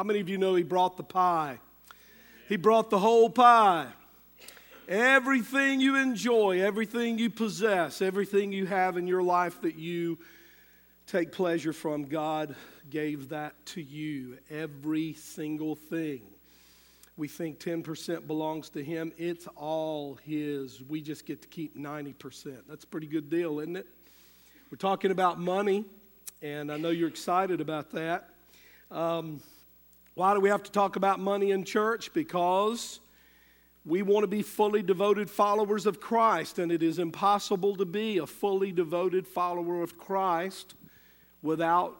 How many of you know He brought the pie? He brought the whole pie. Everything you enjoy, everything you possess, everything you have in your life that you take pleasure from, God gave that to you. Every single thing. We think 10% belongs to Him. It's all His. We just get to keep 90%. That's a pretty good deal, isn't it? We're talking about money, and I know you're excited about that. Um, why do we have to talk about money in church? Because we want to be fully devoted followers of Christ, and it is impossible to be a fully devoted follower of Christ without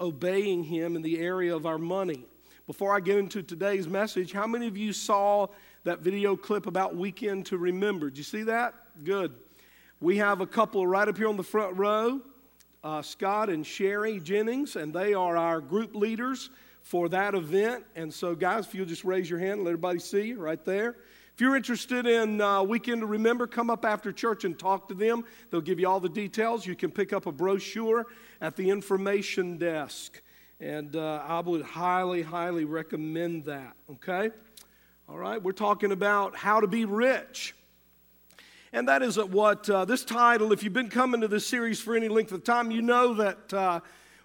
obeying Him in the area of our money. Before I get into today's message, how many of you saw that video clip about Weekend to Remember? Did you see that? Good. We have a couple right up here on the front row, uh, Scott and Sherry Jennings, and they are our group leaders for that event. And so, guys, if you'll just raise your hand, let everybody see you right there. If you're interested in uh, Weekend to Remember, come up after church and talk to them. They'll give you all the details. You can pick up a brochure at the information desk. And uh, I would highly, highly recommend that, okay? All right, we're talking about how to be rich. And that is what uh, this title, if you've been coming to this series for any length of time, you know that uh,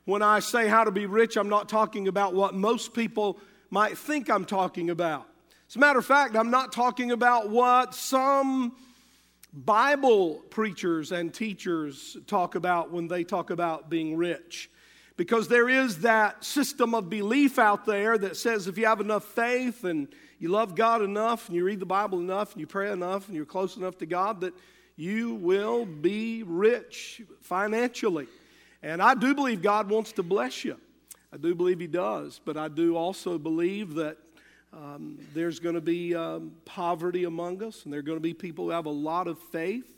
when I say how to be rich, I'm not talking about what most people might think I'm talking about. As a matter of fact, I'm not talking about what some Bible preachers and teachers talk about when they talk about being rich. Because there is that system of belief out there that says if you have enough faith and you love God enough and you read the Bible enough and you pray enough and you're close enough to God, that you will be rich financially. And I do believe God wants to bless you. I do believe He does. But I do also believe that um, there's going to be um, poverty among us, and there are going to be people who have a lot of faith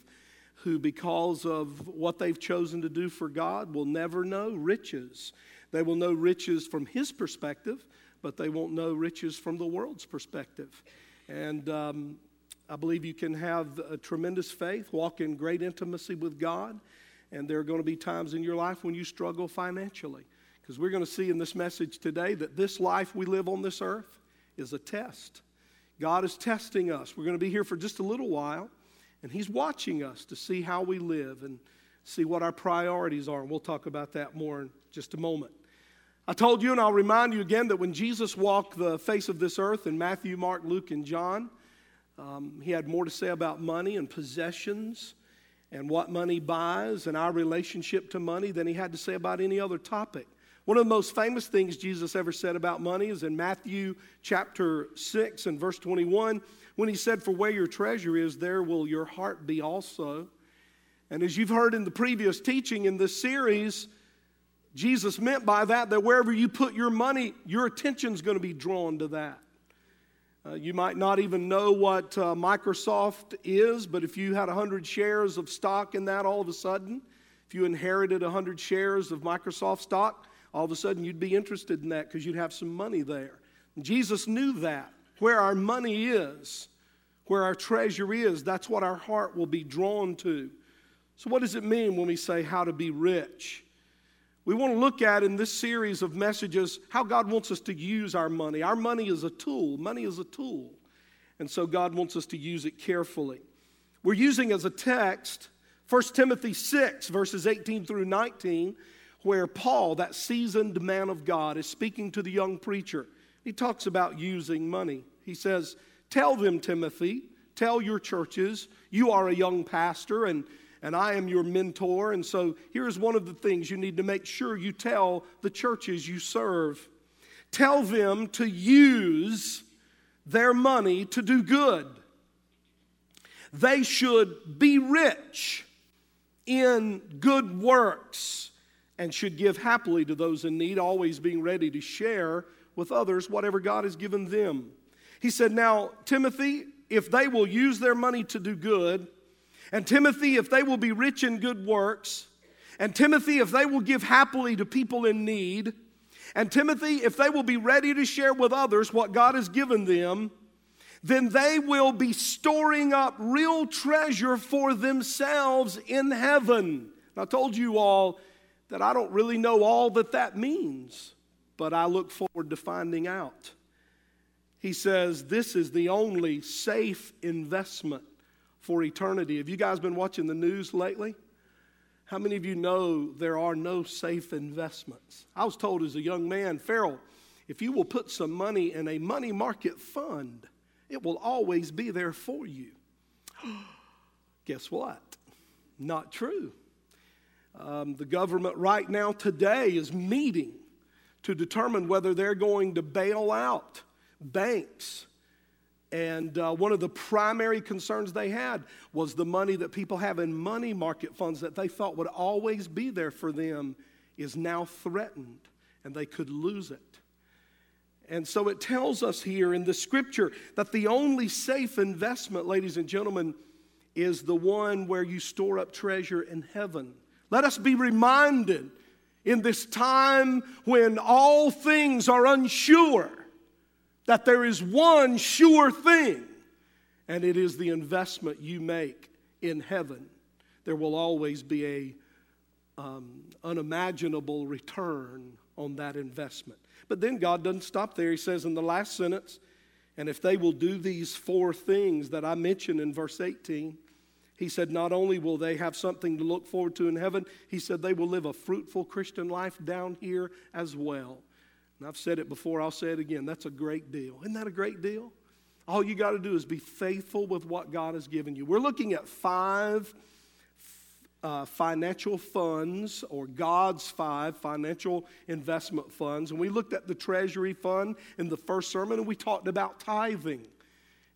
who, because of what they've chosen to do for God, will never know riches. They will know riches from His perspective, but they won't know riches from the world's perspective. And um, I believe you can have a tremendous faith, walk in great intimacy with God, and there are going to be times in your life when you struggle financially. Because we're going to see in this message today that this life we live on this earth is a test. God is testing us. We're going to be here for just a little while, and He's watching us to see how we live and see what our priorities are. And we'll talk about that more in just a moment. I told you, and I'll remind you again, that when Jesus walked the face of this earth in Matthew, Mark, Luke, and John, um, he had more to say about money and possessions and what money buys and our relationship to money than he had to say about any other topic. One of the most famous things Jesus ever said about money is in Matthew chapter 6 and verse 21 when he said, For where your treasure is, there will your heart be also. And as you've heard in the previous teaching in this series, Jesus meant by that that wherever you put your money, your attention's going to be drawn to that. Uh, you might not even know what uh, Microsoft is, but if you had 100 shares of stock in that all of a sudden, if you inherited 100 shares of Microsoft stock, all of a sudden you'd be interested in that because you'd have some money there. And Jesus knew that. Where our money is, where our treasure is, that's what our heart will be drawn to. So, what does it mean when we say how to be rich? We want to look at in this series of messages how God wants us to use our money. Our money is a tool, money is a tool. And so God wants us to use it carefully. We're using as a text 1 Timothy 6, verses 18 through 19, where Paul, that seasoned man of God, is speaking to the young preacher. He talks about using money. He says, Tell them, Timothy, tell your churches, you are a young pastor and and I am your mentor. And so here's one of the things you need to make sure you tell the churches you serve tell them to use their money to do good. They should be rich in good works and should give happily to those in need, always being ready to share with others whatever God has given them. He said, Now, Timothy, if they will use their money to do good, and Timothy, if they will be rich in good works, and Timothy, if they will give happily to people in need, and Timothy, if they will be ready to share with others what God has given them, then they will be storing up real treasure for themselves in heaven. And I told you all that I don't really know all that that means. but I look forward to finding out. He says this is the only safe investment for eternity. Have you guys been watching the news lately? How many of you know there are no safe investments? I was told as a young man, Farrell, if you will put some money in a money market fund, it will always be there for you. Guess what? Not true. Um, the government right now, today, is meeting to determine whether they're going to bail out banks. And uh, one of the primary concerns they had was the money that people have in money market funds that they thought would always be there for them is now threatened and they could lose it. And so it tells us here in the scripture that the only safe investment, ladies and gentlemen, is the one where you store up treasure in heaven. Let us be reminded in this time when all things are unsure that there is one sure thing, and it is the investment you make in heaven. There will always be a um, unimaginable return on that investment. But then God doesn't stop there. He says in the last sentence, and if they will do these four things that I mentioned in verse 18, he said, not only will they have something to look forward to in heaven, he said they will live a fruitful Christian life down here as well. And I've said it before, I'll say it again. That's a great deal. Isn't that a great deal? All you got to do is be faithful with what God has given you. We're looking at five uh, financial funds, or God's five financial investment funds. And we looked at the Treasury Fund in the first sermon, and we talked about tithing.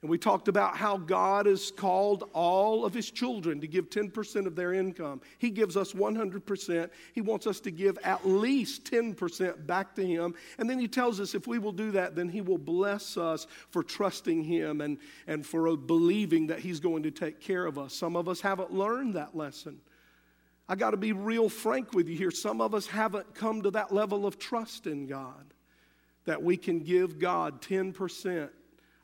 And we talked about how God has called all of His children to give 10% of their income. He gives us 100%. He wants us to give at least 10% back to Him. And then He tells us if we will do that, then He will bless us for trusting Him and, and for believing that He's going to take care of us. Some of us haven't learned that lesson. I got to be real frank with you here. Some of us haven't come to that level of trust in God that we can give God 10%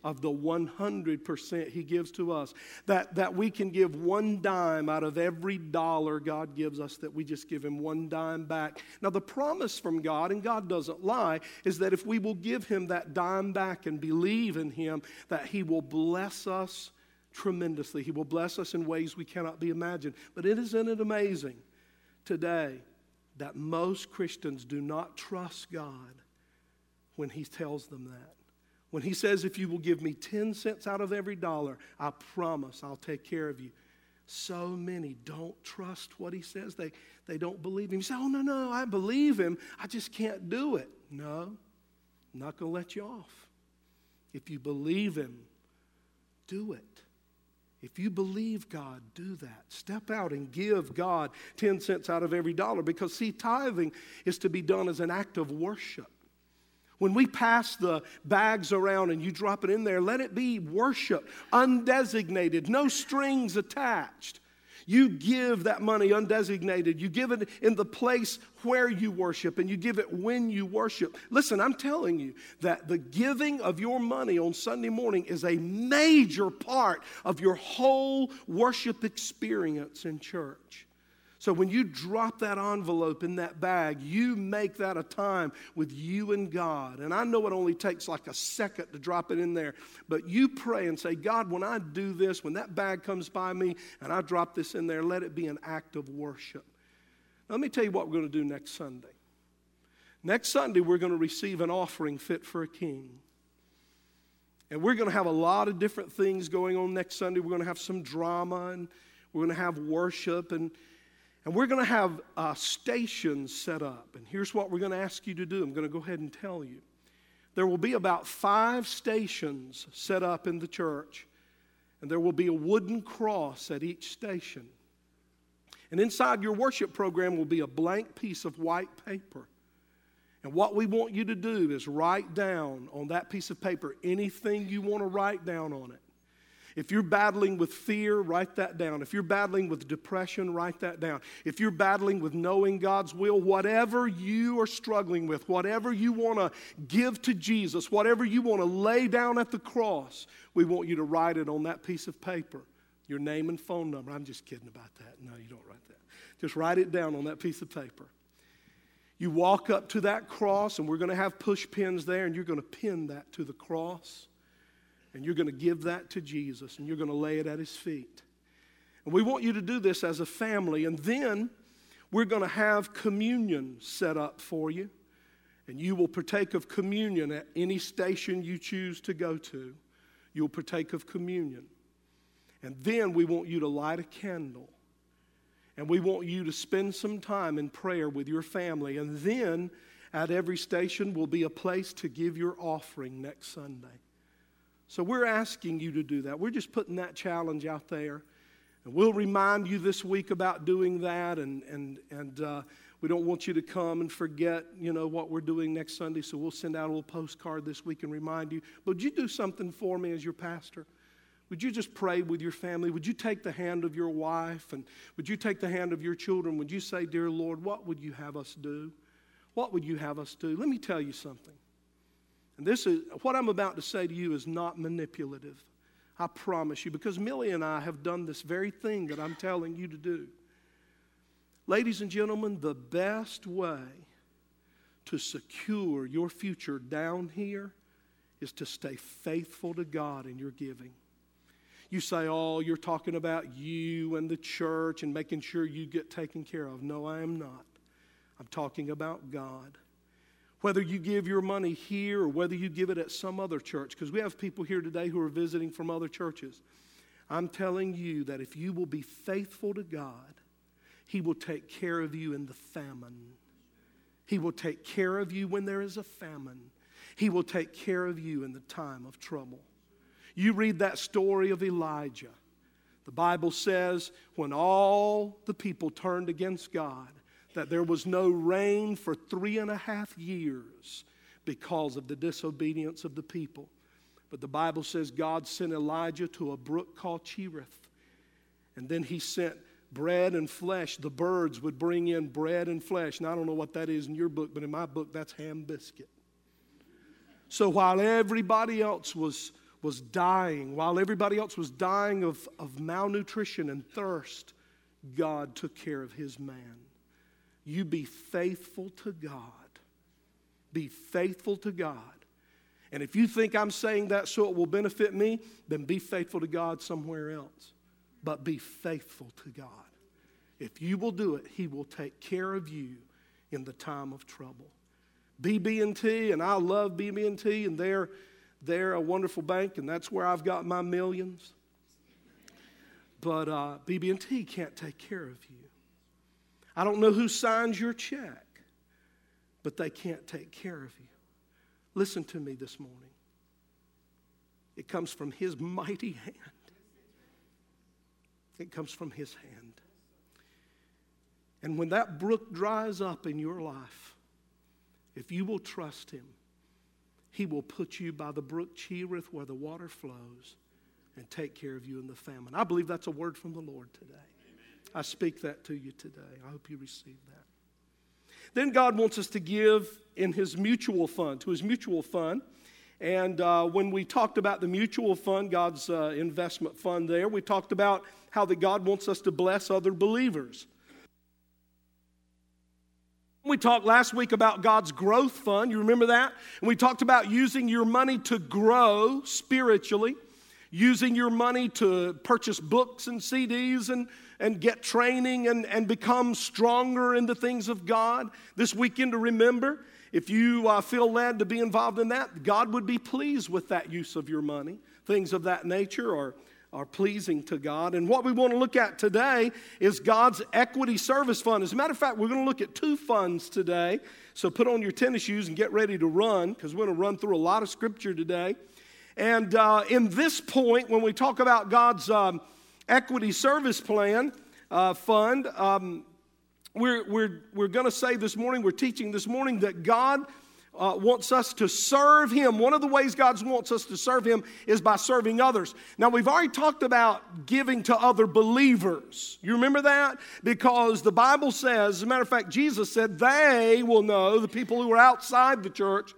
of the 100% He gives to us. That, that we can give one dime out of every dollar God gives us, that we just give Him one dime back. Now, the promise from God, and God doesn't lie, is that if we will give Him that dime back and believe in Him, that He will bless us tremendously. He will bless us in ways we cannot be imagined. But isn't it amazing today that most Christians do not trust God when He tells them that? When he says, If you will give me 10 cents out of every dollar, I promise I'll take care of you. So many don't trust what he says. They, they don't believe him. You say, Oh, no, no, I believe him. I just can't do it. No, I'm not going to let you off. If you believe him, do it. If you believe God, do that. Step out and give God 10 cents out of every dollar because, see, tithing is to be done as an act of worship. When we pass the bags around and you drop it in there, let it be worship, undesignated, no strings attached. You give that money undesignated. You give it in the place where you worship and you give it when you worship. Listen, I'm telling you that the giving of your money on Sunday morning is a major part of your whole worship experience in church. So when you drop that envelope in that bag, you make that a time with you and God. And I know it only takes like a second to drop it in there, but you pray and say, God, when I do this, when that bag comes by me and I drop this in there, let it be an act of worship. Now, let me tell you what we're going to do next Sunday. Next Sunday, we're going to receive an offering fit for a king. And we're going to have a lot of different things going on next Sunday. We're going to have some drama and we're going to have worship and and we're going to have uh, stations set up. And here's what we're going to ask you to do. I'm going to go ahead and tell you. There will be about five stations set up in the church, and there will be a wooden cross at each station. And inside your worship program will be a blank piece of white paper. And what we want you to do is write down on that piece of paper anything you want to write down on it. If you're battling with fear, write that down. If you're battling with depression, write that down. If you're battling with knowing God's will, whatever you are struggling with, whatever you want to give to Jesus, whatever you want to lay down at the cross, we want you to write it on that piece of paper. Your name and phone number. I'm just kidding about that. No, you don't write that. Just write it down on that piece of paper. You walk up to that cross, and we're going to have push pins there, and you're going to pin that to the cross. And you're going to give that to Jesus, and you're going to lay it at his feet. And we want you to do this as a family. And then we're going to have communion set up for you. And you will partake of communion at any station you choose to go to. You'll partake of communion. And then we want you to light a candle and we want you to spend some time in prayer with your family. And then at every station will be a place to give your offering next Sunday. So we're asking you to do that. We're just putting that challenge out there. And we'll remind you this week about doing that. And, and, and uh, we don't want you to come and forget, you know, what we're doing next Sunday. So we'll send out a little postcard this week and remind you. But would you do something for me as your pastor? Would you just pray with your family? Would you take the hand of your wife and would you take the hand of your children? Would you say, Dear Lord, what would you have us do? What would you have us do? Let me tell you something. This is what I'm about to say to you is not manipulative. I promise you, because Millie and I have done this very thing that I'm telling you to do. Ladies and gentlemen, the best way to secure your future down here is to stay faithful to God in your giving. You say, oh, you're talking about you and the church and making sure you get taken care of. No, I am not. I'm talking about God. Whether you give your money here or whether you give it at some other church, because we have people here today who are visiting from other churches. I'm telling you that if you will be faithful to God, He will take care of you in the famine. He will take care of you when there is a famine. He will take care of you in the time of trouble. You read that story of Elijah. The Bible says when all the people turned against God, that there was no rain for three and a half years because of the disobedience of the people. But the Bible says God sent Elijah to a brook called Cherith. And then he sent bread and flesh. The birds would bring in bread and flesh. And I don't know what that is in your book, but in my book, that's ham biscuit. So while everybody else was was dying, while everybody else was dying of, of malnutrition and thirst, God took care of his man. You be faithful to God. Be faithful to God. And if you think I'm saying that so it will benefit me, then be faithful to God somewhere else. But be faithful to God. If you will do it, He will take care of you in the time of trouble. BB&T, and I love BB&T, and they're they're a wonderful bank, and that's where I've got my millions. But uh, BB&T can't take care of you. I don't know who signs your check, but they can't take care of you. Listen to me this morning. It comes from His mighty hand. It comes from His hand. And when that brook dries up in your life, if you will trust Him, he will put you by the brook Cherith where the water flows and take care of you in the famine. I believe that's a word from the Lord today. I speak that to you today. I hope you receive that. Then God wants us to give in His mutual fund, to His mutual fund. And uh, when we talked about the mutual fund, God's uh, investment fund there, we talked about how that God wants us to bless other believers. We talked last week about God's growth fund. You remember that? And we talked about using your money to grow spiritually, using your money to purchase books and CDs and, and get training and, and become stronger in the things of God. This weekend to remember, if you uh, feel led to be involved in that, God would be pleased with that use of your money. Things of that nature or are pleasing to God. And what we want to look at today is God's equity service fund. As a matter of fact, we're going to look at two funds today. So put on your tennis shoes and get ready to run because we're going to run through a lot of scripture today. And uh, in this point, when we talk about God's um, equity service plan uh, fund, um, we're, we're, we're going to say this morning, we're teaching this morning that God uh, wants us to serve Him. One of the ways God wants us to serve Him is by serving others. Now, we've already talked about giving to other believers. You remember that? Because the Bible says, as a matter of fact, Jesus said, they will know, the people who are outside the church,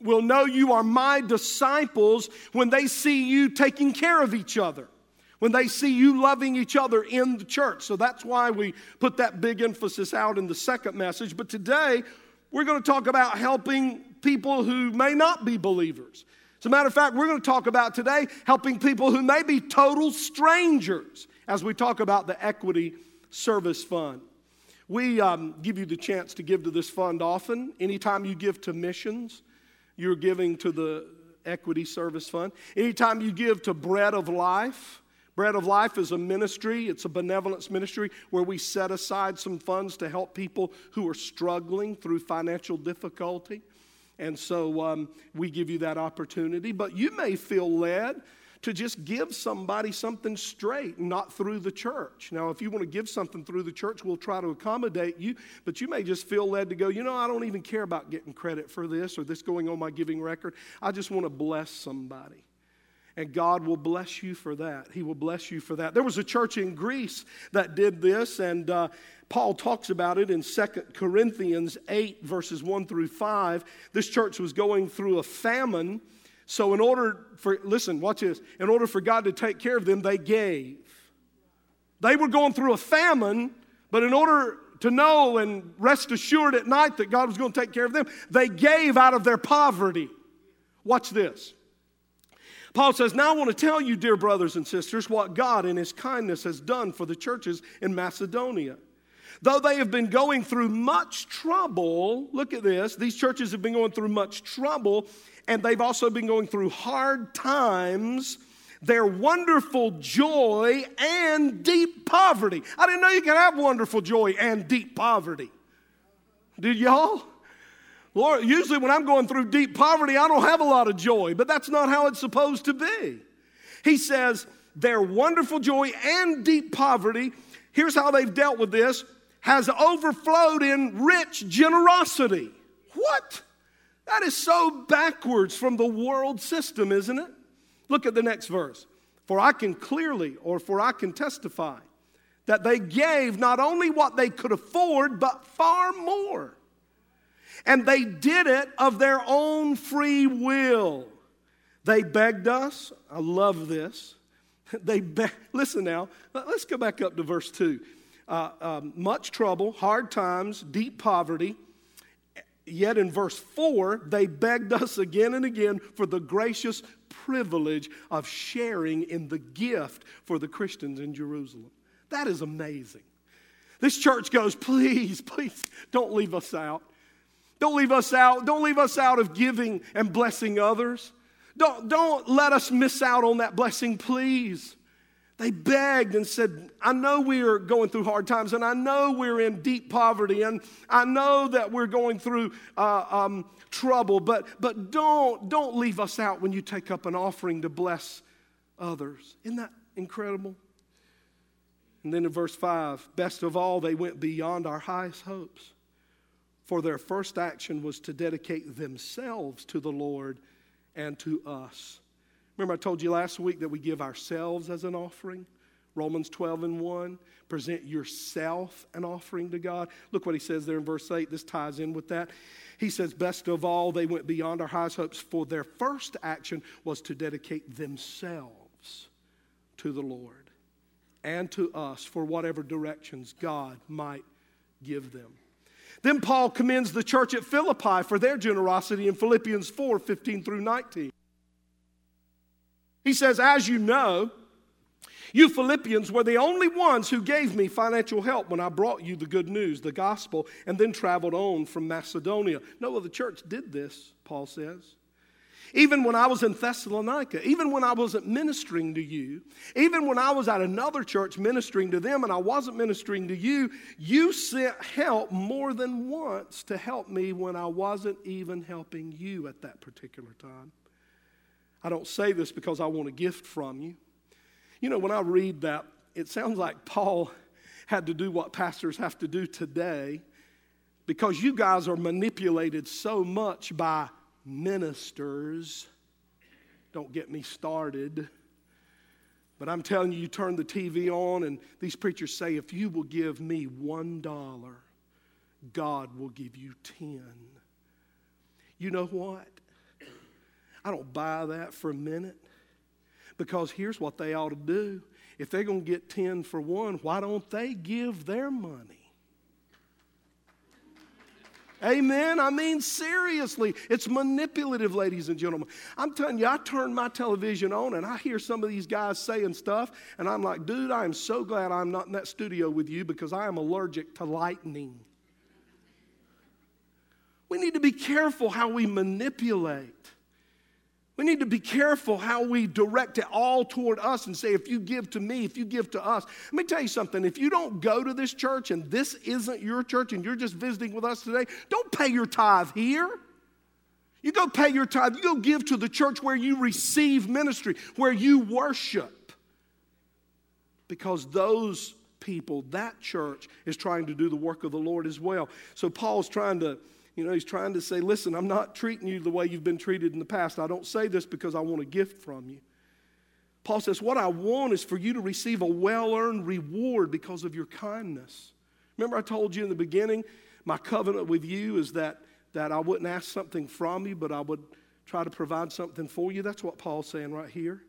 will know you are my disciples when they see you taking care of each other when they see you loving each other in the church. So that's why we put that big emphasis out in the second message. But today, we're going to talk about helping people who may not be believers. As a matter of fact, we're going to talk about today helping people who may be total strangers as we talk about the Equity Service Fund. We um, give you the chance to give to this fund often. Anytime you give to missions, you're giving to the Equity Service Fund. Anytime you give to Bread of Life, Bread of Life is a ministry, it's a benevolence ministry where we set aside some funds to help people who are struggling through financial difficulty. And so um, we give you that opportunity. But you may feel led to just give somebody something straight, not through the church. Now, if you want to give something through the church, we'll try to accommodate you, but you may just feel led to go, you know, I don't even care about getting credit for this or this going on my giving record. I just want to bless somebody. And God will bless you for that. He will bless you for that. There was a church in Greece that did this, and uh, Paul talks about it in 2 Corinthians 8, verses 1 through 5. This church was going through a famine. So, in order for, listen, watch this, in order for God to take care of them, they gave. They were going through a famine, but in order to know and rest assured at night that God was going to take care of them, they gave out of their poverty. Watch this. Paul says, Now I want to tell you, dear brothers and sisters, what God in His kindness has done for the churches in Macedonia. Though they have been going through much trouble, look at this, these churches have been going through much trouble, and they've also been going through hard times, their wonderful joy and deep poverty. I didn't know you could have wonderful joy and deep poverty. Did y'all? Lord, usually when I'm going through deep poverty, I don't have a lot of joy, but that's not how it's supposed to be. He says, their wonderful joy and deep poverty, here's how they've dealt with this, has overflowed in rich generosity. What? That is so backwards from the world system, isn't it? Look at the next verse. For I can clearly, or for I can testify, that they gave not only what they could afford, but far more and they did it of their own free will. They begged us. I love this. They be- listen now. Let's go back up to verse two. Uh, um, much trouble, hard times, deep poverty. Yet in verse 4, they begged us again and again for the gracious privilege of sharing in the gift for the Christians in Jerusalem. That is amazing. This church goes, please, please don't leave us out. Don't leave us out. Don't leave us out of giving and blessing others. Don't, don't let us miss out on that blessing, please. They begged and said, I know we are going through hard times, and I know we're in deep poverty, and I know that we're going through uh, um, trouble, but, but don't, don't leave us out when you take up an offering to bless others. Isn't that incredible? And then in verse 5, best of all, they went beyond our highest hopes for their first action was to dedicate themselves to the Lord and to us. Remember, I told you last week that we give ourselves as an offering? Romans 12 and 1. Present yourself an offering to God. Look what he says there in verse 8. This ties in with that. He says, Best of all, they went beyond our highest hopes, for their first action was to dedicate themselves to the Lord and to us for whatever directions God might give them. Then Paul commends the church at Philippi for their generosity in Philippians 4 15 through 19. He says, As you know, you Philippians were the only ones who gave me financial help when I brought you the good news, the gospel, and then traveled on from Macedonia. No other church did this, Paul says. Even when I was in Thessalonica, even when I wasn't ministering to you, even when I was at another church ministering to them and I wasn't ministering to you, you sent help more than once to help me when I wasn't even helping you at that particular time. I don't say this because I want a gift from you. You know, when I read that, it sounds like Paul had to do what pastors have to do today because you guys are manipulated so much by ministers. Don't get me started. But I'm telling you, you turn the TV on, and these preachers say, if you will give me one dollar, God will give you ten. You know what? I don't buy that for a minute because here's what they ought to do if they're going to get 10 for one, why don't they give their money? Amen. I mean, seriously, it's manipulative, ladies and gentlemen. I'm telling you, I turn my television on and I hear some of these guys saying stuff, and I'm like, dude, I am so glad I'm not in that studio with you because I am allergic to lightning. We need to be careful how we manipulate. We need to be careful how we direct it all toward us and say, if you give to me, if you give to us. Let me tell you something. If you don't go to this church and this isn't your church and you're just visiting with us today, don't pay your tithe here. You go pay your tithe. You go give to the church where you receive ministry, where you worship. Because those people, that church, is trying to do the work of the Lord as well. So Paul's trying to you know, he's trying to say, listen, I'm not treating you the way you've been treated in the past. I don't say this because I want a gift from you. Paul says, What I want is for you to receive a well earned reward because of your kindness. Remember, I told you in the beginning, my covenant with you is that, that I wouldn't ask something from you, but I would try to provide something for you. That's what Paul's saying right here.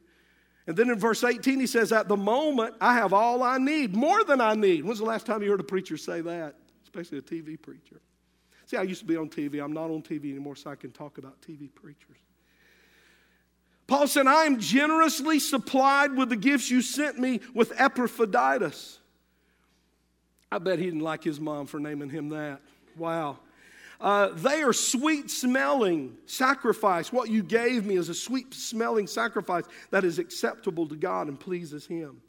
And then in verse 18, he says, At the moment, I have all I need, more than I need. When's the last time you heard a preacher say that? Especially a TV preacher. See, I used to be on TV. I'm not on TV anymore, so I can talk about TV preachers. Paul said, I am generously supplied with the gifts you sent me with Epaphroditus. I bet he didn't like his mom for naming him that. Wow. Uh, they are sweet smelling sacrifice. What you gave me is a sweet smelling sacrifice that is acceptable to God and pleases Him.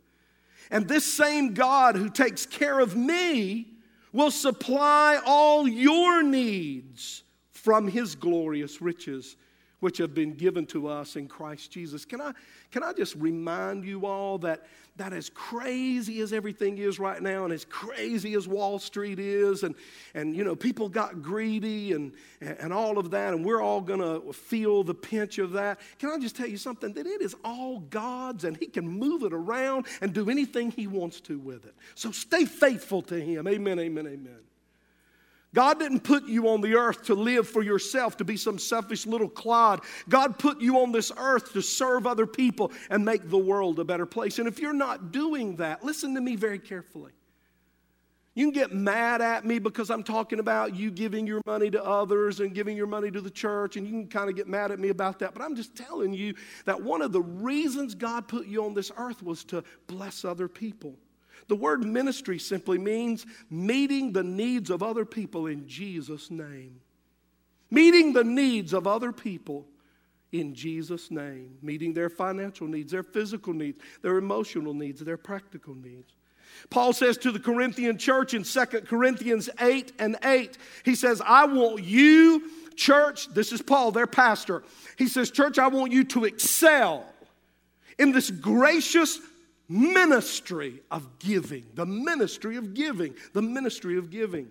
And this same God who takes care of me will supply all your needs from his glorious riches which have been given to us in Christ Jesus. Can I, can I just remind you all that, that as crazy as everything is right now, and as crazy as Wall Street is, and, and you know, people got greedy and, and all of that, and we're all gonna feel the pinch of that. Can I just tell you something? That it is all God's, and He can move it around and do anything He wants to with it. So stay faithful to Him. Amen, amen, amen. God didn't put you on the earth to live for yourself, to be some selfish little clod. God put you on this earth to serve other people and make the world a better place. And if you're not doing that, listen to me very carefully. You can get mad at me because I'm talking about you giving your money to others and giving your money to the church, and you can kind of get mad at me about that. But I'm just telling you that one of the reasons God put you on this earth was to bless other people. The word ministry simply means meeting the needs of other people in Jesus' name. Meeting the needs of other people in Jesus' name. Meeting their financial needs, their physical needs, their emotional needs, their practical needs. Paul says to the Corinthian church in 2 Corinthians 8 and 8, he says, I want you, church, this is Paul, their pastor. He says, Church, I want you to excel in this gracious ministry of giving. The ministry of giving. The ministry of giving.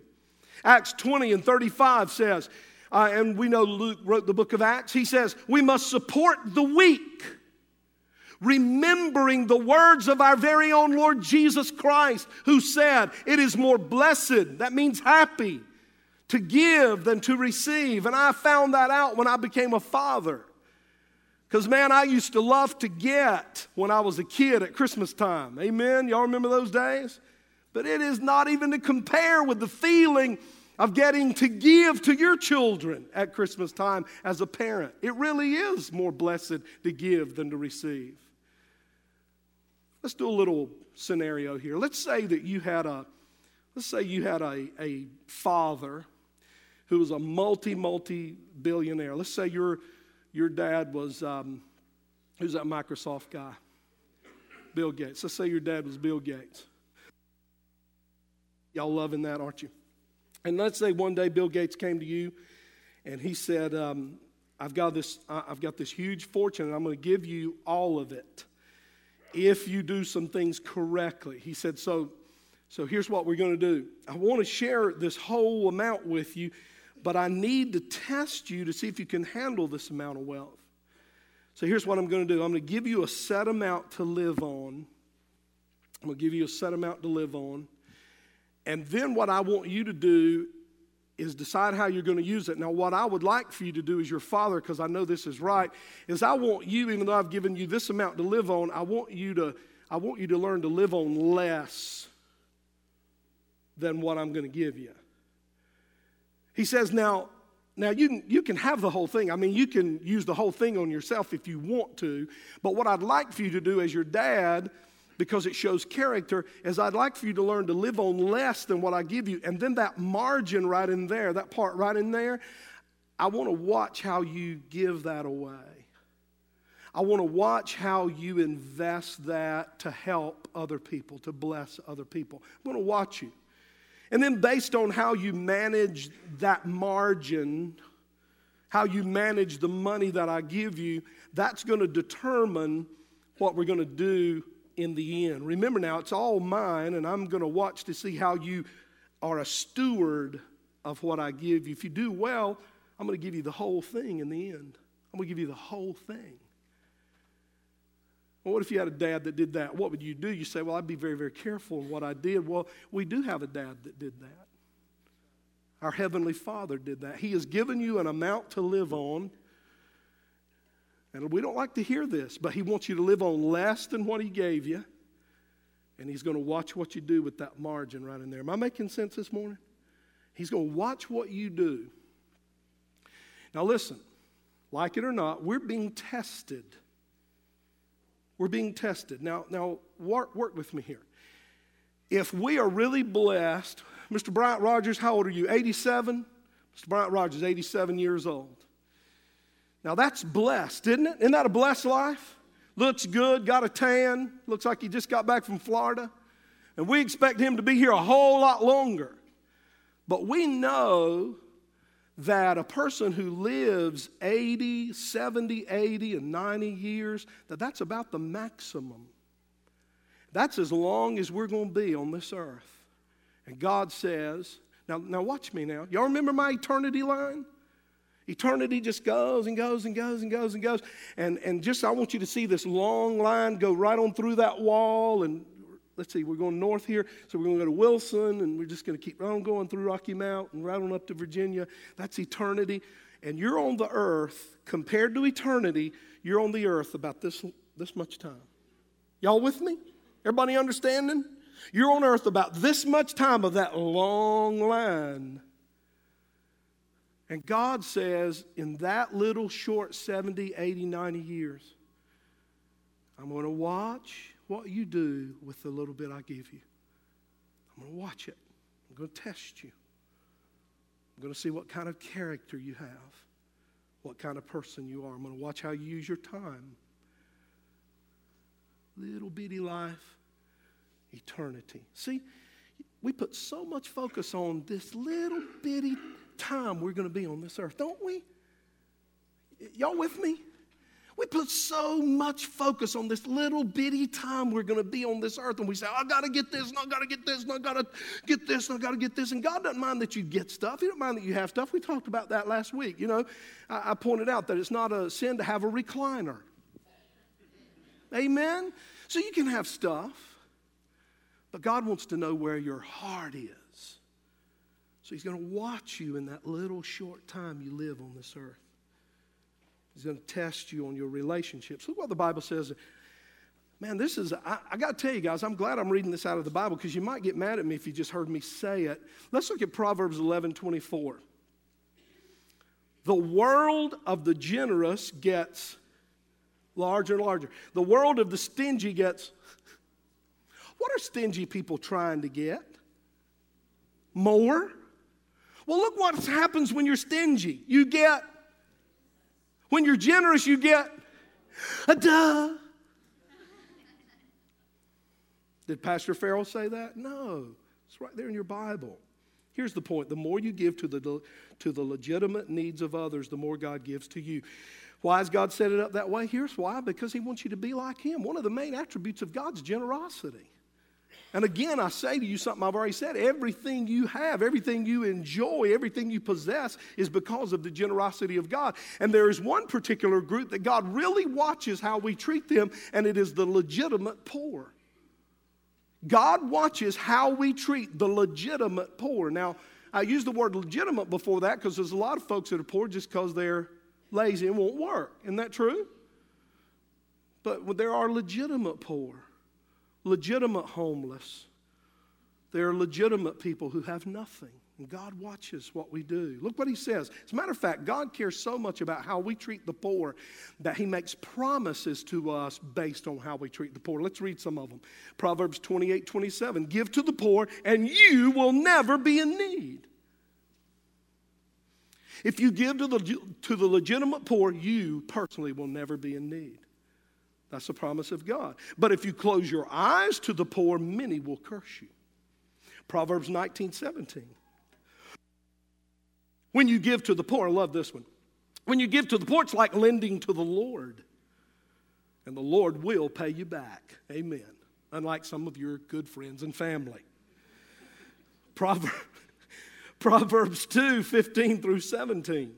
Acts 20 and 35 says, uh, and we know Luke wrote the book of Acts, he says, we must support the weak, remembering the words of our very own Lord Jesus Christ, who said, It is more blessed, that means happy, to give than to receive. And I found that out when I became a father. Because, man, I used to love to get when I was a kid at Christmas time. Amen? Y'all remember those days? But it is not even to compare with the feeling of getting to give to your children at Christmas time as a parent. It really is more blessed to give than to receive. Let's do a little scenario here. Let's say that you had a let's say you had a, a father who was a multi, multi billionaire. Let's say you're your dad was, um, who's that Microsoft guy? Bill Gates. Let's say your dad was Bill Gates. Y'all loving that, aren't you? And let's say one day Bill Gates came to you and he said, um, I've, got this, I've got this huge fortune and I'm going to give you all of it if you do some things correctly. He said, So, so here's what we're going to do. I want to share this whole amount with you but I need to test you to see if you can handle this amount of wealth. So here's what I'm going to do I'm going to give you a set amount to live on. I'm going to give you a set amount to live on. And then what I want you to do is decide how you're going to use it. Now, what I would like for you to do as your father, because I know this is right, is I want you, even though I've given you this amount to live on, I want you to I want you to learn to live on less than what I'm going to give you. He says, Now, now you can, you can have the whole thing. I mean, you can use the whole thing on yourself if you want to. But what I'd like for you to do as your dad, because it shows character, is I'd like for you to learn to live on less than what I give you. And then that margin right in there, that part right in there, I want to watch how you give that away. I want to watch how you invest that to help other people, to bless other people. I want to watch you. And then, based on how you manage that margin, how you manage the money that I give you, that's going to determine what we're going to do in the end. Remember now, it's all mine, and I'm going to watch to see how you are a steward of what I give you. If you do well, I'm going to give you the whole thing in the end. I'm going to give you the whole thing. Well, what if you had a dad that did that? What would you do? You say, Well, I'd be very, very careful in what I did. Well, we do have a dad that did that. Our Heavenly Father did that. He has given you an amount to live on. And we don't like to hear this, but He wants you to live on less than what He gave you. And He's going to watch what you do with that margin right in there. Am I making sense this morning? He's going to watch what you do. Now, listen, like it or not, we're being tested we're being tested. Now, now work, work with me here. If we are really blessed, Mr. Bryant Rogers, how old are you? 87? Mr. Bryant Rogers, 87 years old. Now that's blessed, isn't it? Isn't that a blessed life? Looks good, got a tan, looks like he just got back from Florida. And we expect him to be here a whole lot longer. But we know that a person who lives 80, 70, 80, and 90 years, that that's about the maximum. That's as long as we're going to be on this earth. And God says, now, now watch me now. Y'all remember my eternity line? Eternity just goes and goes and goes and goes and goes. And, and just, I want you to see this long line go right on through that wall and let's see, we're going north here, so we're going to go to Wilson, and we're just going to keep on going through Rocky Mount, and right on up to Virginia. That's eternity. And you're on the earth, compared to eternity, you're on the earth about this, this much time. Y'all with me? Everybody understanding? You're on earth about this much time of that long line. And God says, in that little short 70, 80, 90 years, I'm going to watch what you do with the little bit I give you. I'm going to watch it. I'm going to test you. I'm going to see what kind of character you have, what kind of person you are. I'm going to watch how you use your time. Little bitty life, eternity. See, we put so much focus on this little bitty time we're going to be on this earth, don't we? Y'all with me? We put so much focus on this little bitty time we're going to be on this earth, and we say, I got to get this, and I got to get this, and I got to get this, and I got to get this. And God doesn't mind that you get stuff. He doesn't mind that you have stuff. We talked about that last week. You know, I, I pointed out that it's not a sin to have a recliner. Amen? So you can have stuff, but God wants to know where your heart is. So He's going to watch you in that little short time you live on this earth. He's going to test you on your relationships. Look what the Bible says. Man, this is, I, I got to tell you guys, I'm glad I'm reading this out of the Bible because you might get mad at me if you just heard me say it. Let's look at Proverbs 11 24. The world of the generous gets larger and larger. The world of the stingy gets. What are stingy people trying to get? More? Well, look what happens when you're stingy. You get when you're generous, you get a duh. Did Pastor Farrell say that? No. It's right there in your Bible. Here's the point the more you give to the, to the legitimate needs of others, the more God gives to you. Why has God set it up that way? Here's why because He wants you to be like Him. One of the main attributes of God's generosity. And again, I say to you something I've already said everything you have, everything you enjoy, everything you possess is because of the generosity of God. And there is one particular group that God really watches how we treat them, and it is the legitimate poor. God watches how we treat the legitimate poor. Now, I used the word legitimate before that because there's a lot of folks that are poor just because they're lazy and won't work. Isn't that true? But there are legitimate poor. Legitimate homeless. There are legitimate people who have nothing. And God watches what we do. Look what he says. As a matter of fact, God cares so much about how we treat the poor that he makes promises to us based on how we treat the poor. Let's read some of them. Proverbs 28 27. Give to the poor, and you will never be in need. If you give to the, to the legitimate poor, you personally will never be in need. That's the promise of God. But if you close your eyes to the poor, many will curse you. Proverbs 19 17. When you give to the poor, I love this one. When you give to the poor, it's like lending to the Lord. And the Lord will pay you back. Amen. Unlike some of your good friends and family. Proverbs, Proverbs 2 15 through 17.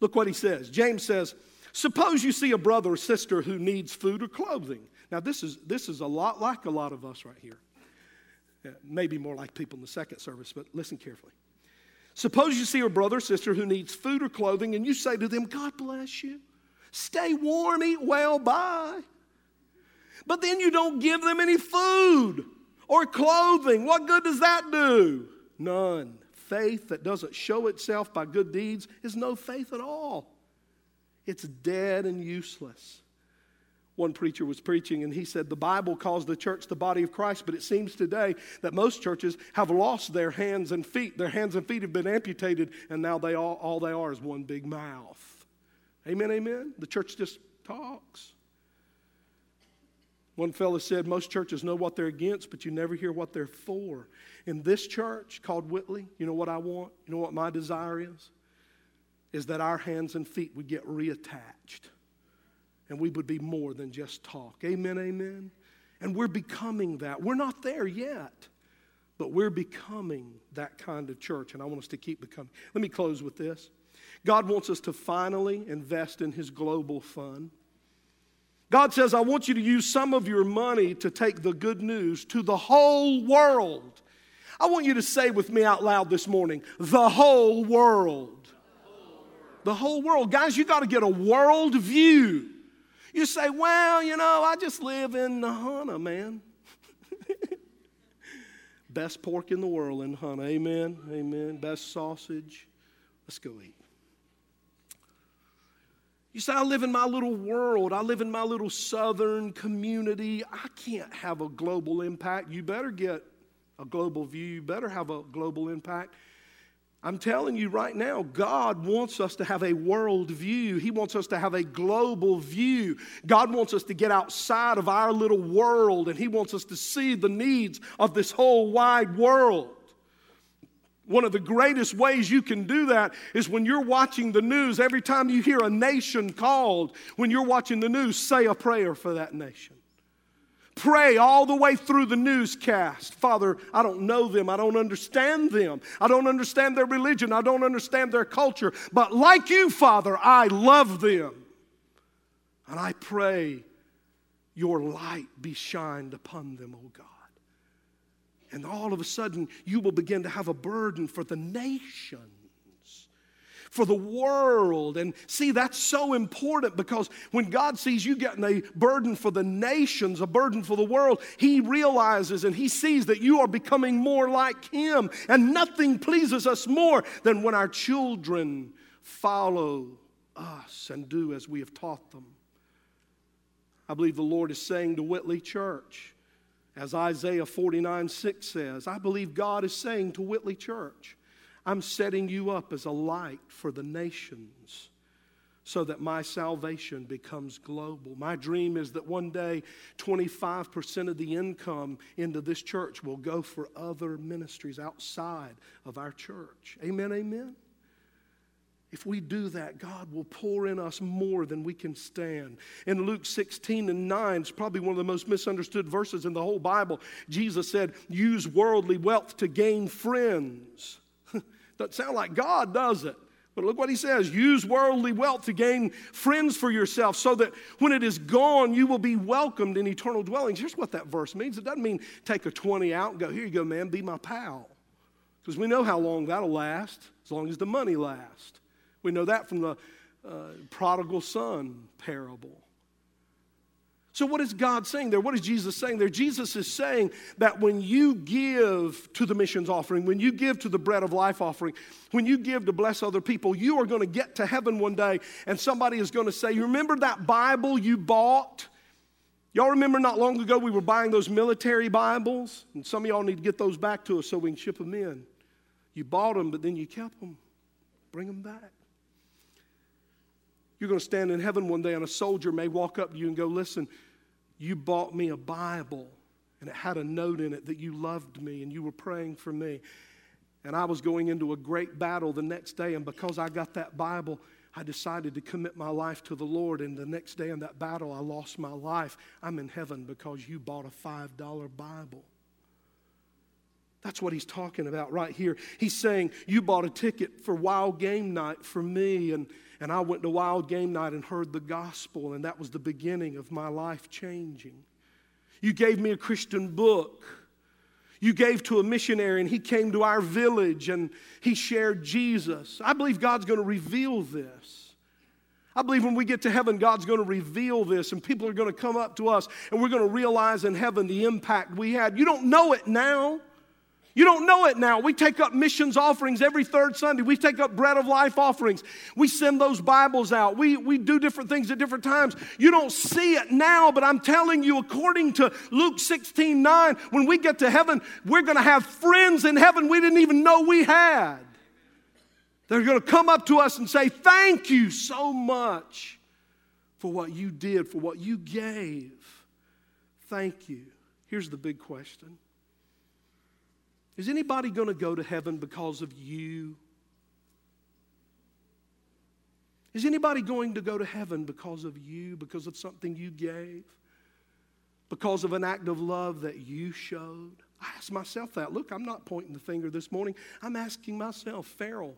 Look what he says. James says, Suppose you see a brother or sister who needs food or clothing. Now, this is, this is a lot like a lot of us right here. maybe more like people in the second service, but listen carefully. Suppose you see a brother or sister who needs food or clothing, and you say to them, God bless you. Stay warm, eat well, bye. But then you don't give them any food or clothing. What good does that do? None. Faith that doesn't show itself by good deeds is no faith at all. It's dead and useless. One preacher was preaching and he said, The Bible calls the church the body of Christ, but it seems today that most churches have lost their hands and feet. Their hands and feet have been amputated, and now they all, all they are is one big mouth. Amen, amen? The church just talks. One fellow said, Most churches know what they're against, but you never hear what they're for. In this church called Whitley, you know what I want? You know what my desire is? Is that our hands and feet would get reattached and we would be more than just talk. Amen, amen. And we're becoming that. We're not there yet, but we're becoming that kind of church, and I want us to keep becoming. Let me close with this. God wants us to finally invest in His global fund. God says, I want you to use some of your money to take the good news to the whole world. I want you to say with me out loud this morning, the whole world. The whole world. Guys, you got to get a world view you say, well, you know, I just live in Nahunta, man. Best pork in the world in Nahunta. Amen. Amen. Best sausage. Let's go eat. You say, I live in my little world. I live in my little southern community. I can't have a global impact. You better get a global view. You better have a global impact. I'm telling you right now, God wants us to have a world view. He wants us to have a global view. God wants us to get outside of our little world and He wants us to see the needs of this whole wide world. One of the greatest ways you can do that is when you're watching the news, every time you hear a nation called, when you're watching the news, say a prayer for that nation. Pray all the way through the newscast. Father, I don't know them. I don't understand them. I don't understand their religion. I don't understand their culture. But like you, Father, I love them. And I pray your light be shined upon them, O God. And all of a sudden, you will begin to have a burden for the nation for the world. And see, that's so important because when God sees you getting a burden for the nations, a burden for the world, He realizes and He sees that you are becoming more like Him. And nothing pleases us more than when our children follow us and do as we have taught them. I believe the Lord is saying to Whitley Church, as Isaiah 49 6 says, I believe God is saying to Whitley Church, I'm setting you up as a light for the nations so that my salvation becomes global. My dream is that one day 25% of the income into this church will go for other ministries outside of our church. Amen, amen. If we do that, God will pour in us more than we can stand. In Luke 16 and 9, it's probably one of the most misunderstood verses in the whole Bible. Jesus said, Use worldly wealth to gain friends. Doesn't sound like God, does it? But look what he says use worldly wealth to gain friends for yourself so that when it is gone, you will be welcomed in eternal dwellings. Here's what that verse means it doesn't mean take a 20 out and go, here you go, man, be my pal. Because we know how long that'll last, as long as the money lasts. We know that from the uh, prodigal son parable. So, what is God saying there? What is Jesus saying there? Jesus is saying that when you give to the missions offering, when you give to the bread of life offering, when you give to bless other people, you are going to get to heaven one day and somebody is going to say, You remember that Bible you bought? Y'all remember not long ago we were buying those military Bibles? And some of y'all need to get those back to us so we can ship them in. You bought them, but then you kept them. Bring them back. You're going to stand in heaven one day, and a soldier may walk up to you and go, Listen, you bought me a Bible, and it had a note in it that you loved me and you were praying for me. And I was going into a great battle the next day, and because I got that Bible, I decided to commit my life to the Lord. And the next day in that battle, I lost my life. I'm in heaven because you bought a $5 Bible. That's what he's talking about right here. He's saying, You bought a ticket for wild game night for me, and and I went to Wild Game Night and heard the gospel, and that was the beginning of my life changing. You gave me a Christian book. You gave to a missionary, and he came to our village and he shared Jesus. I believe God's going to reveal this. I believe when we get to heaven, God's going to reveal this, and people are going to come up to us, and we're going to realize in heaven the impact we had. You don't know it now. You don't know it now. We take up missions offerings every third Sunday. We take up bread of life offerings. We send those Bibles out. We, we do different things at different times. You don't see it now, but I'm telling you, according to Luke 16 9, when we get to heaven, we're going to have friends in heaven we didn't even know we had. They're going to come up to us and say, Thank you so much for what you did, for what you gave. Thank you. Here's the big question is anybody going to go to heaven because of you? Is anybody going to go to heaven because of you, because of something you gave? Because of an act of love that you showed? I ask myself that. Look, I'm not pointing the finger this morning. I'm asking myself, Farrell,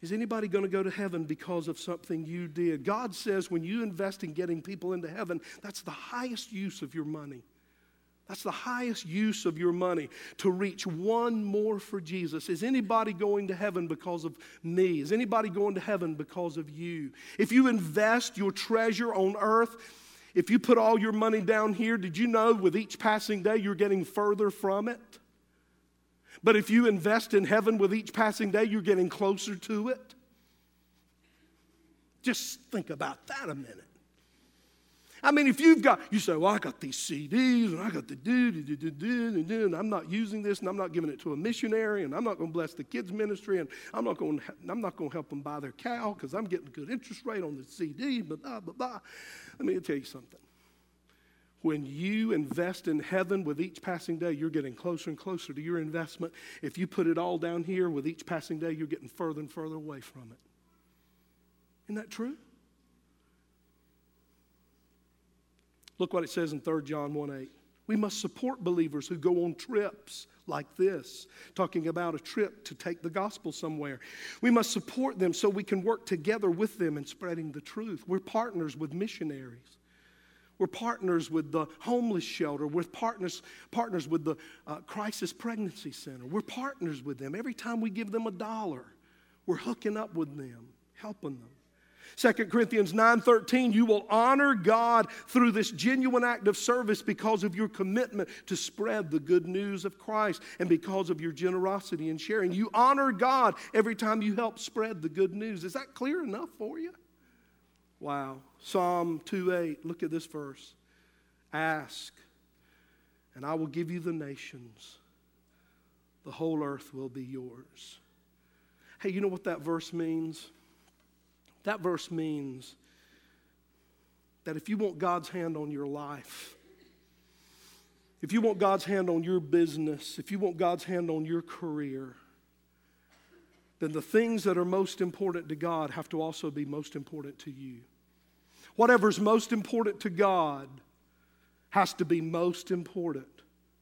is anybody going to go to heaven because of something you did? God says when you invest in getting people into heaven, that's the highest use of your money. That's the highest use of your money to reach one more for Jesus. Is anybody going to heaven because of me? Is anybody going to heaven because of you? If you invest your treasure on earth, if you put all your money down here, did you know with each passing day you're getting further from it? But if you invest in heaven with each passing day, you're getting closer to it. Just think about that a minute. I mean, if you've got, you say, well, I got these CDs and I got the do, do, do, do, do, do, and I'm not using this and I'm not giving it to a missionary and I'm not going to bless the kids' ministry and I'm not going I'm not going to help them buy their cow because I'm getting a good interest rate on the CD, blah, blah, blah, blah. Let me tell you something. When you invest in heaven with each passing day, you're getting closer and closer to your investment. If you put it all down here with each passing day, you're getting further and further away from it. Isn't that true? Look what it says in 3 John 1 8. We must support believers who go on trips like this, talking about a trip to take the gospel somewhere. We must support them so we can work together with them in spreading the truth. We're partners with missionaries. We're partners with the homeless shelter. We're partners, partners with the uh, crisis pregnancy center. We're partners with them. Every time we give them a dollar, we're hooking up with them, helping them. 2 Corinthians 9:13 you will honor God through this genuine act of service because of your commitment to spread the good news of Christ and because of your generosity in sharing. You honor God every time you help spread the good news. Is that clear enough for you? Wow. Psalm 2:8 look at this verse. Ask and I will give you the nations. The whole earth will be yours. Hey, you know what that verse means? That verse means that if you want God's hand on your life, if you want God's hand on your business, if you want God's hand on your career, then the things that are most important to God have to also be most important to you. Whatever's most important to God has to be most important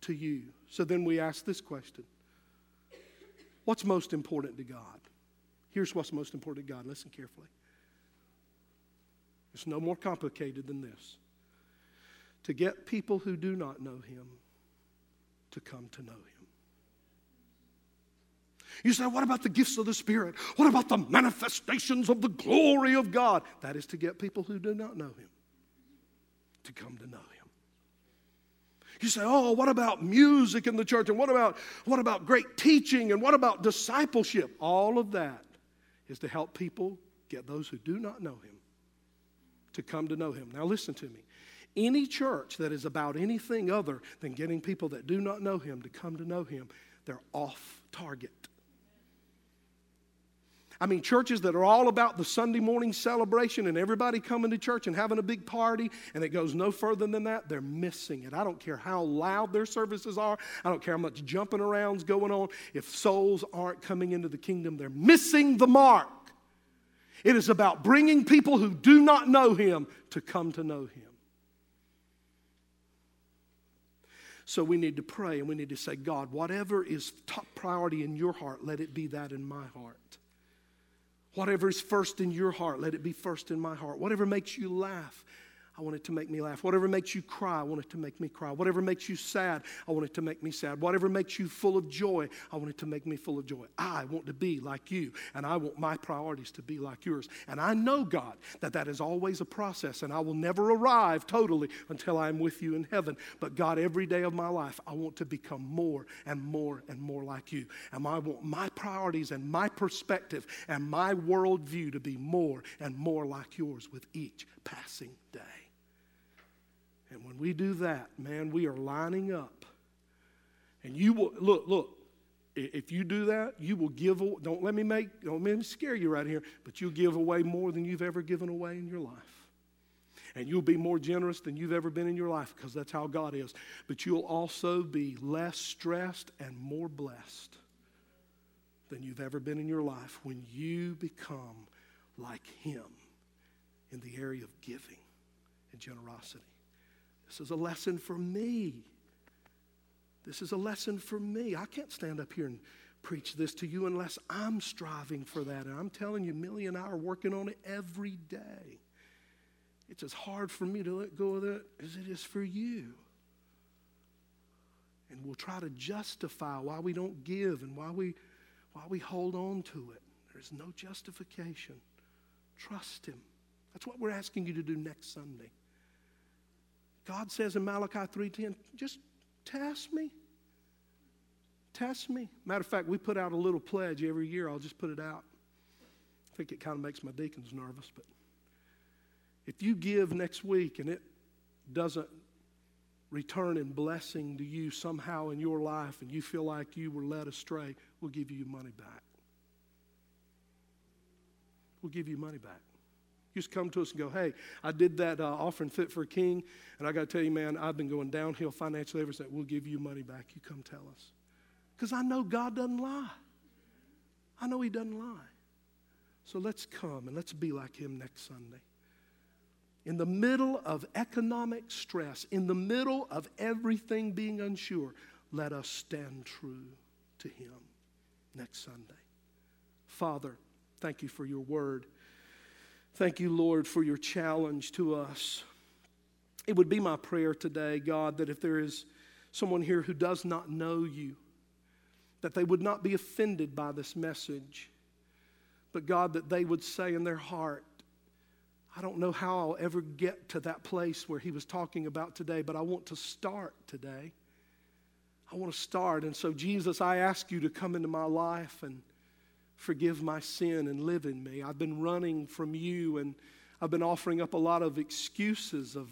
to you. So then we ask this question What's most important to God? Here's what's most important to God. Listen carefully. It's no more complicated than this. To get people who do not know Him to come to know Him. You say, what about the gifts of the Spirit? What about the manifestations of the glory of God? That is to get people who do not know Him to come to know Him. You say, oh, what about music in the church? And what about, what about great teaching? And what about discipleship? All of that is to help people get those who do not know Him to come to know Him. Now, listen to me. Any church that is about anything other than getting people that do not know Him to come to know Him, they're off target. I mean, churches that are all about the Sunday morning celebration and everybody coming to church and having a big party, and it goes no further than that, they're missing it. I don't care how loud their services are, I don't care how much jumping around's going on. If souls aren't coming into the kingdom, they're missing the mark. It is about bringing people who do not know Him to come to know Him. So we need to pray and we need to say, God, whatever is top priority in your heart, let it be that in my heart. Whatever is first in your heart, let it be first in my heart. Whatever makes you laugh, I want it to make me laugh. Whatever makes you cry, I want it to make me cry. Whatever makes you sad, I want it to make me sad. Whatever makes you full of joy, I want it to make me full of joy. I want to be like you, and I want my priorities to be like yours. And I know, God, that that is always a process, and I will never arrive totally until I'm with you in heaven. But God, every day of my life, I want to become more and more and more like you. And I want my priorities and my perspective and my worldview to be more and more like yours with each passing day. And when we do that, man, we are lining up. And you will, look, look, if you do that, you will give, don't let me make, don't let me scare you right here, but you'll give away more than you've ever given away in your life. And you'll be more generous than you've ever been in your life because that's how God is. But you'll also be less stressed and more blessed than you've ever been in your life when you become like Him in the area of giving and generosity. This is a lesson for me. This is a lesson for me. I can't stand up here and preach this to you unless I'm striving for that. And I'm telling you, Millie and I are working on it every day. It's as hard for me to let go of that as it is for you. And we'll try to justify why we don't give and why we, why we hold on to it. There's no justification. Trust Him. That's what we're asking you to do next Sunday. God says in Malachi 3:10, just test me. Test me. Matter of fact, we put out a little pledge every year. I'll just put it out. I think it kind of makes my deacons nervous, but if you give next week and it doesn't return in blessing to you somehow in your life and you feel like you were led astray, we'll give you your money back. We'll give you money back. You just come to us and go, hey, I did that uh, offering fit for a king, and I got to tell you, man, I've been going downhill financially ever since. We'll give you money back. You come tell us. Because I know God doesn't lie. I know He doesn't lie. So let's come and let's be like Him next Sunday. In the middle of economic stress, in the middle of everything being unsure, let us stand true to Him next Sunday. Father, thank you for your word. Thank you, Lord, for your challenge to us. It would be my prayer today, God, that if there is someone here who does not know you, that they would not be offended by this message, but God, that they would say in their heart, I don't know how I'll ever get to that place where he was talking about today, but I want to start today. I want to start. And so, Jesus, I ask you to come into my life and forgive my sin and live in me. I've been running from you and I've been offering up a lot of excuses of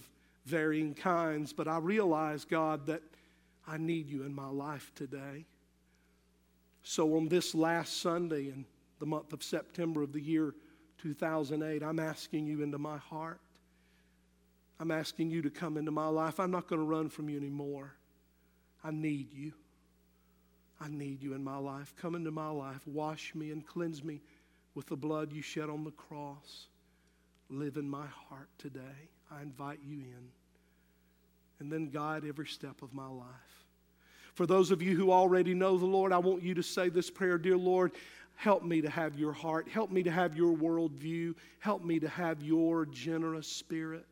varying kinds, but I realize, God, that I need you in my life today. So on this last Sunday in the month of September of the year 2008, I'm asking you into my heart. I'm asking you to come into my life. I'm not going to run from you anymore. I need you. I need you in my life. Come into my life. Wash me and cleanse me with the blood you shed on the cross. Live in my heart today. I invite you in. And then guide every step of my life. For those of you who already know the Lord, I want you to say this prayer Dear Lord, help me to have your heart. Help me to have your worldview. Help me to have your generous spirit.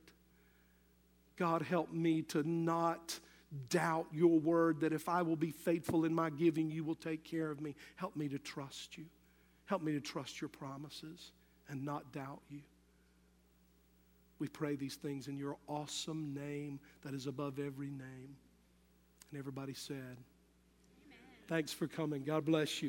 God, help me to not doubt your word that if I will be faithful in my giving, you will take care of me. Help me to trust you. Help me to trust your promises and not doubt you. We pray these things in your awesome name that is above every name. And everybody said, Amen. Thanks for coming. God bless you.